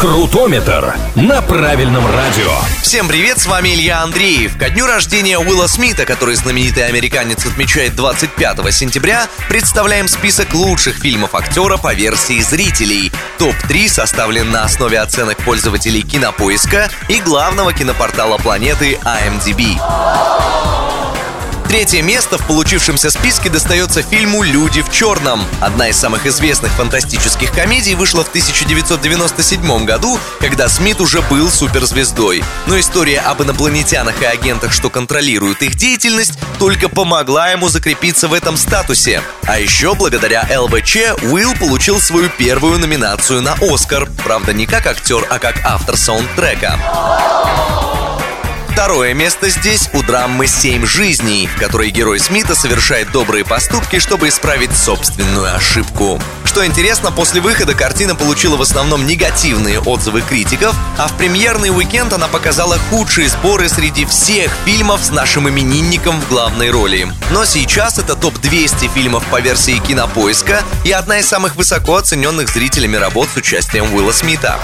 Крутометр на правильном радио. Всем привет, с вами Илья Андреев. Ко дню рождения Уилла Смита, который знаменитый американец отмечает 25 сентября, представляем список лучших фильмов актера по версии зрителей. Топ-3 составлен на основе оценок пользователей Кинопоиска и главного кинопортала планеты IMDb. Третье место в получившемся списке достается фильму «Люди в черном». Одна из самых известных фантастических комедий вышла в 1997 году, когда Смит уже был суперзвездой. Но история об инопланетянах и агентах, что контролируют их деятельность, только помогла ему закрепиться в этом статусе. А еще благодаря ЛВЧ Уилл получил свою первую номинацию на Оскар. Правда, не как актер, а как автор саундтрека. Второе место здесь у драмы «Семь жизней», в которой герой Смита совершает добрые поступки, чтобы исправить собственную ошибку. Что интересно, после выхода картина получила в основном негативные отзывы критиков, а в премьерный уикенд она показала худшие сборы среди всех фильмов с нашим именинником в главной роли. Но сейчас это топ-200 фильмов по версии Кинопоиска и одна из самых высоко оцененных зрителями работ с участием Уилла Смита.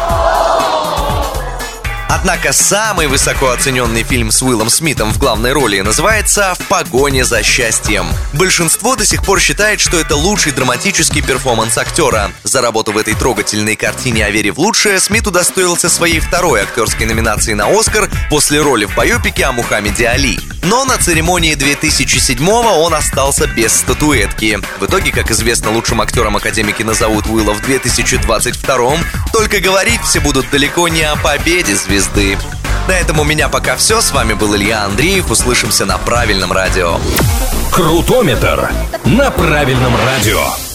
Однако самый высоко оцененный фильм с Уиллом Смитом в главной роли называется «В погоне за счастьем». Большинство до сих пор считает, что это лучший драматический перформанс актера. За работу в этой трогательной картине о вере в лучшее Смит удостоился своей второй актерской номинации на «Оскар» после роли в байопике о Мухаммеде Али. Но на церемонии 2007-го он остался без статуэтки. В итоге, как известно, лучшим актером Академики назовут Уилла в 2022-м. Только говорить все будут далеко не о победе звезды. На этом у меня пока все. С вами был Илья Андреев. Услышимся на правильном радио. Крутометр на правильном радио.